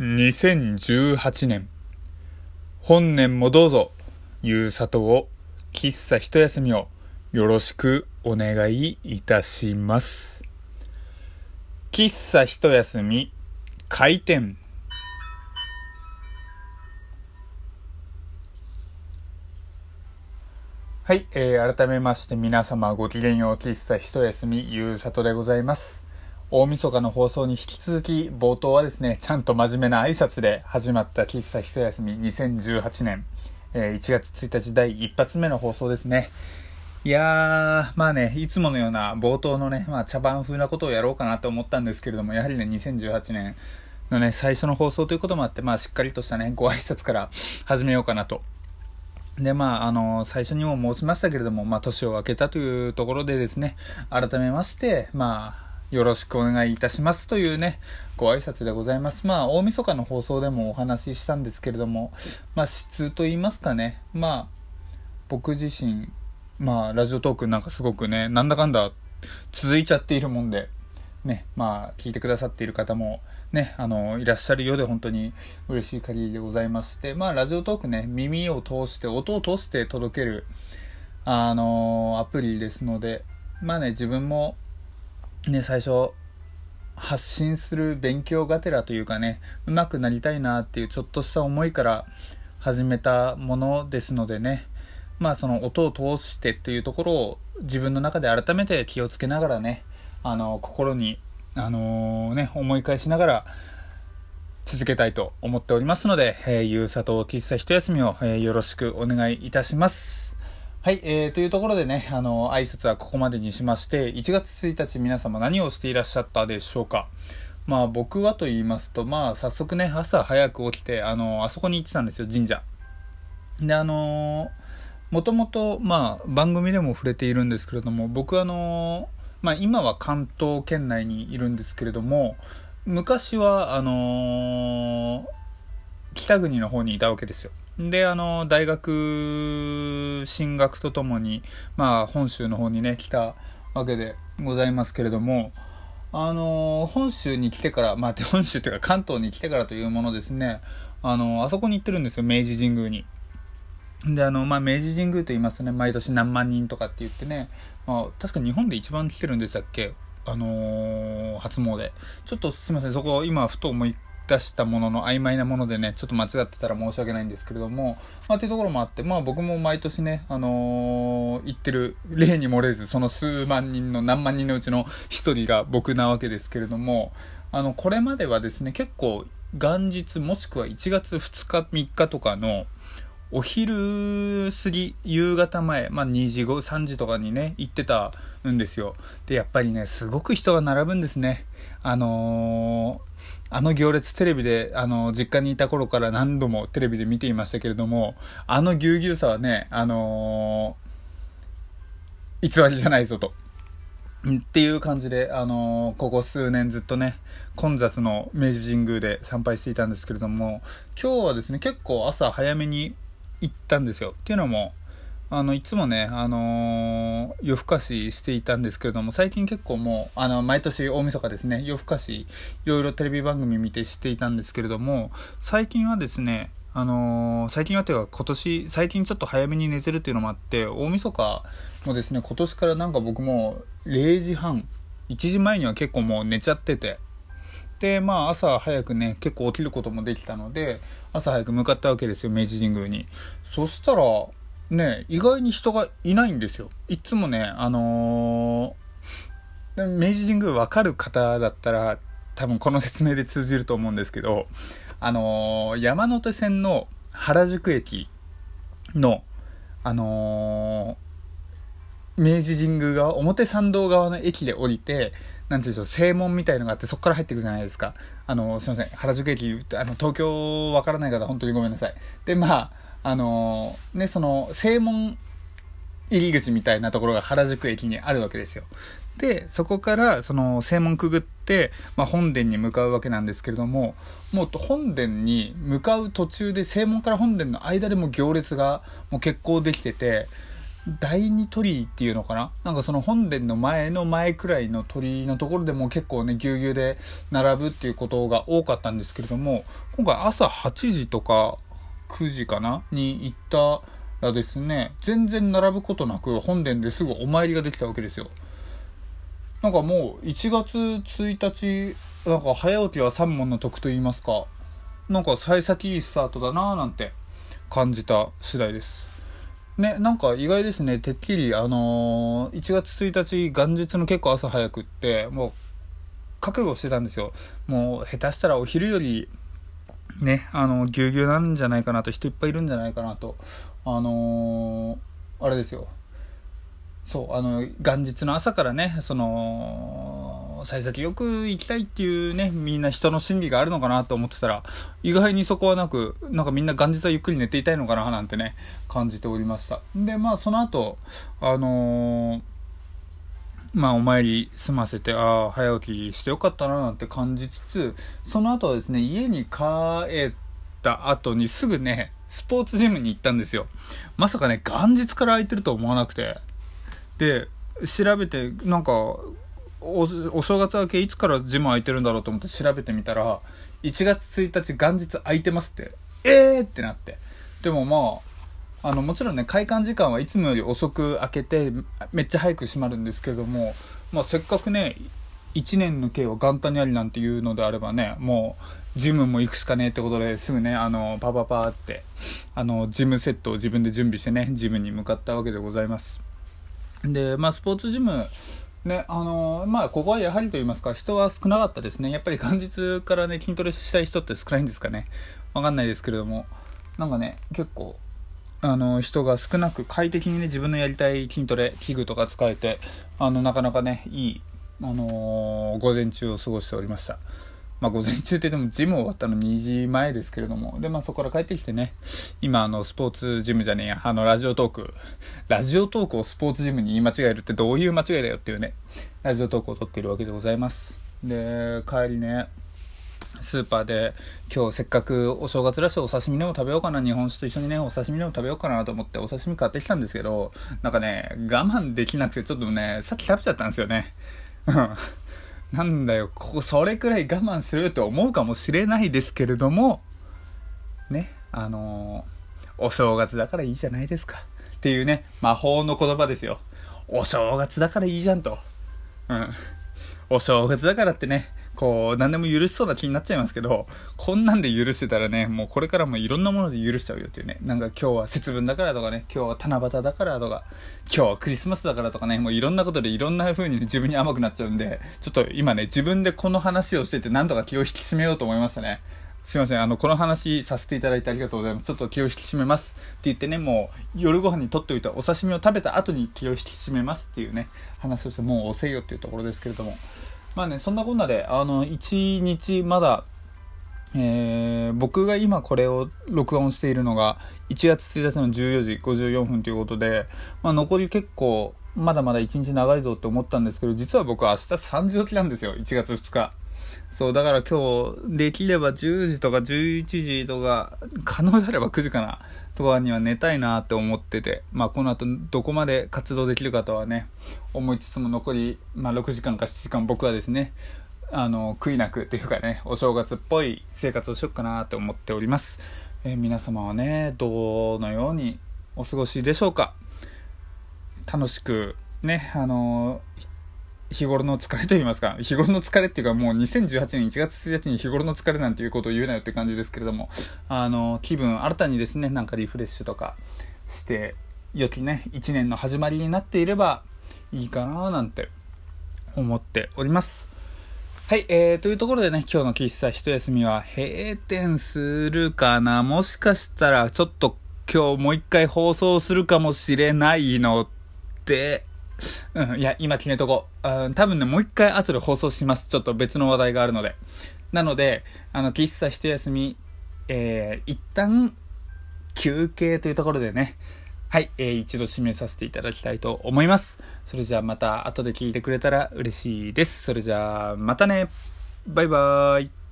2018年。本年もどうぞゆうさとを喫茶一休みをよろしくお願いいたします。喫茶一休み開店。はい、えー、改めまして皆様ごきげんよう喫茶一休みゆうさとでございます。大晦日の放送に引き続き冒頭はですね、ちゃんと真面目な挨拶で始まった喫茶一休み2018年、えー、1月1日第1発目の放送ですね。いやー、まあね、いつものような冒頭のね、まあ茶番風なことをやろうかなと思ったんですけれども、やはりね、2018年のね、最初の放送ということもあって、まあしっかりとしたね、ご挨拶から始めようかなとで、まあ、あの、最初にも申しましたけれども、まあ、年を明けたというところでですね、改めまして、まあ、よろしくお願いいたしますというね、ご挨拶でございます。まあ、大晦日の放送でもお話ししたんですけれども、まあ、質と言いますかね、まあ、僕自身、まあ、ラジオトークなんかすごくね、なんだかんだ続いちゃっているもんで、ね、まあ、聞いてくださっている方も、ね、あの、いらっしゃるようで本当に嬉しい限りでございまして、まあ、ラジオトークね、耳を通して、音を通して届ける、あのアプリですので、まあね、自分もね、最初、発信する勉強がてらというかね、上手くなりたいなっていうちょっとした思いから始めたものですのでね、まあその音を通してというところを自分の中で改めて気をつけながらね、あの、心に、あのー、ね、思い返しながら続けたいと思っておりますので、えー、ゆうさと喫茶一休みを、えー、よろしくお願いいたします。はい、えー、というところでね、あの、挨拶はここまでにしまして、1月1日皆様何をしていらっしゃったでしょうか？まあ僕はと言いますと、まあ早速ね、朝早く起きて、あの、あそこに行ってたんですよ、神社。で、あのもともと、まあ番組でも触れているんですけれども、僕はあのまあ今は関東圏内にいるんですけれども、昔は、あの北国の方にいたわけですよ。で、あの、大学進学とともに、まあ、本州の方にね、来たわけでございますけれども、あの、本州に来てから、まあ、本州っていうか関東に来てからというものですね、あの、あそこに行ってるんですよ、明治神宮に。で、あの、まあ、明治神宮と言いますとね、毎年何万人とかって言ってね、まあ、確か日本で一番来てるんでしたっけ？あのー、初詣。ちょっとすいません、そこ今ふと思い出したものの曖昧なものでね、ちょっと間違ってたら申し訳ないんですけれども、まあ、っていうところもあって、まあ僕も毎年ね、あのー、言ってる、例に漏れず、その数万人の何万人のうちの一人が僕なわけですけれども、あの、これまではですね、結構元日もしくは1月2日3日とかの、お昼過ぎ、夕方前、まあ2時後、3時とかにね、行ってたんですよ。で、やっぱりね、すごく人が並ぶんですね。あのーあの行列テレビで、あの、実家にいた頃から何度もテレビで見ていましたけれども、あのぎゅうぎゅうさはね、あのー、偽りじゃないぞと。っていう感じで、あのー、ここ数年ずっとね、混雑の明治神宮で参拝していたんですけれども、今日はですね、結構朝早めに行ったんですよ。っていうのも、あのいつもね、あのー、夜更かししていたんですけれども最近結構もうあの毎年大晦日ですね夜更かしいろいろテレビ番組見てしていたんですけれども最近はですねあのー、最近はというか今年最近ちょっと早めに寝てるっていうのもあって大晦日もですね今年からなんか僕も0時半1時前には結構もう寝ちゃっててでまあ朝早くね結構起きることもできたので朝早く向かったわけですよ明治神宮に。そしたらね、意外に人がいないんですよ。いつもね、あのー、明治神宮わかる方だったら、多分この説明で通じると思うんですけど、あのー、山手線の原宿駅の、あのー、明治神宮側、表参道側の駅で降りて、なんていうんでしょう、正門みたいのがあって、そこから入っていくじゃないですか。あの、すいません、原宿駅、あの、東京わからない方、本当にごめんなさい。で、まあ、あのー、ね、その、正門入り口みたいなところが原宿駅にあるわけですよ。で、そこから、その、正門くぐって、まあ、本殿に向かうわけなんですけれども、もう本殿に向かう途中で、正門から本殿の間でも行列がもう結構できてて、第二鳥居っていうのかな？なんかその本殿の前の前くらいの鳥居のところでも結構ね、ぎゅうぎゅうで並ぶっていうことが多かったんですけれども、今回朝8時とか9時かな？に行ったらですね、全然並ぶことなく本殿ですぐお参りができたわけですよ。なんかもう1月1日、なんか早起きは三問の得と言いますか、なんか幸先いいスタートだなぁなんて感じた次第です。ね、なんか意外ですね、てっきり、あのー、1月1日元日の結構朝早くって、もう、覚悟してたんですよ。もう、下手したらお昼より、ね、あの、ぎゅうぎゅうなんじゃないかなと、人いっぱいいるんじゃないかなと、あのー、あれですよ。そう、あの、元日の朝からね、その、幸先よく行きたいっていうね、みんな人の心理があるのかなと思ってたら、意外にそこはなく、なんかみんな元日はゆっくり寝ていたいのかななんてね、感じておりました。で、まあその後、あのー、まあお参り済ませて、ああ、早起きしてよかったななんて感じつつ、その後はですね、家に帰った後にすぐね、スポーツジムに行ったんですよ。まさかね、元日から空いてると思わなくて。で、調べて、なんか、おお正月明けいつからジム空いてるんだろうと思って調べてみたら、1月1日元日空いてますって、えーってなって。でもまあ、あの、もちろんね、開館時間はいつもより遅く開けて、めっちゃ早く閉まるんですけども、まあせっかくね、1年の計は元旦にありなんていうのであればね、もう、ジムも行くしかねえってことですぐね、あの、パパパって、あの、ジムセットを自分で準備してね、ジムに向かったわけでございます。で、まあ、スポーツジム、ね、あの、まあ、ここはやはりと言いますか、人は少なかったですね。やっぱり元日からね、筋トレしたい人って少ないんですかね。わかんないですけれども、なんかね、結構、あの、人が少なく快適にね、自分のやりたい筋トレ、器具とか使えて、あの、なかなかね、いい、あのー、午前中を過ごしておりました。まあ、午前中って言ってもジム終わったの2時前ですけれども、で、まあ、そこから帰ってきてね、今、あの、スポーツジムじゃねえや、あの、ラジオトーク、ラジオトークをスポーツジムに言い間違えるってどういう間違いだよっていうね、ラジオトークを撮っているわけでございます。で、帰りね、スーパーで今日せっかくお正月らしいお刺身でも食べようかな、日本酒と一緒にね、お刺身でも食べようかなと思ってお刺身買ってきたんですけど、なんかね、我慢できなくてちょっとね、さっき食べちゃったんですよね。なんだよ、ここ、それくらい我慢しろよって思うかもしれないですけれども、ね、あのー、お正月だからいいじゃないですか。っていうね、魔法の言葉ですよ。お正月だからいいじゃんと。うん。お正月だからってね、こう、何でも許しそうな気になっちゃいますけど、こんなんで許してたらね、もうこれからもいろんなもので許しちゃうよっていうね。なんか今日は節分だからとかね、今日は七夕だからとか、今日はクリスマスだからとかね、もういろんなことでいろんな風に、ね、自分に甘くなっちゃうんで、ちょっと今ね、自分でこの話をしててなんとか気を引き締めようと思いましたね。すいません。あの、この話させていただいてありがとうございます。ちょっと気を引き締めます。って言ってね、もう夜ご飯にとっておいたお刺身を食べた後に気を引き締めますっていうね、話をしてもう遅いよっていうところですけれども。まあね、そんなこんなで、あの、1日まだ、えー、僕が今これを録音しているのが1月1日の14時54分ということで、まあ、残り結構まだまだ1日長いぞって思ったんですけど実は僕は明日3時起きなんですよ1月2日。そうだから今日できれば10時とか11時とか可能であれば9時かなとかには寝たいなって思ってて、まあこの後どこまで活動できるかとはね、思いつつも残り、まあ6時間か7時間僕はですね、あの、悔いなくっていうかね、お正月っぽい生活をしよっかなって思っております。えー、皆様はね、どのようにお過ごしでしょうか楽しくね、あの日頃の疲れと言いますか、日頃の疲れっていうかもう2018年1月1日に日頃の疲れなんていうことを言うなよって感じですけれども、あの、気分新たにですね、なんかリフレッシュとかして、良きね、1年の始まりになっていればいいかななんて思っております。はい、えー、というところでね、今日の喫茶一休みは閉店するかなもしかしたらちょっと今日もう一回放送するかもしれないので、うん、いや、今決めとこう。ん、多分ね、もう一回後で放送します。ちょっと別の話題があるので。なので、あの、喫茶一休み、えー、一旦、休憩というところでね、はい、えー、一度締めさせていただきたいと思います。それじゃあまた後で聞いてくれたら嬉しいです。それじゃあ、またね。バイバーイ。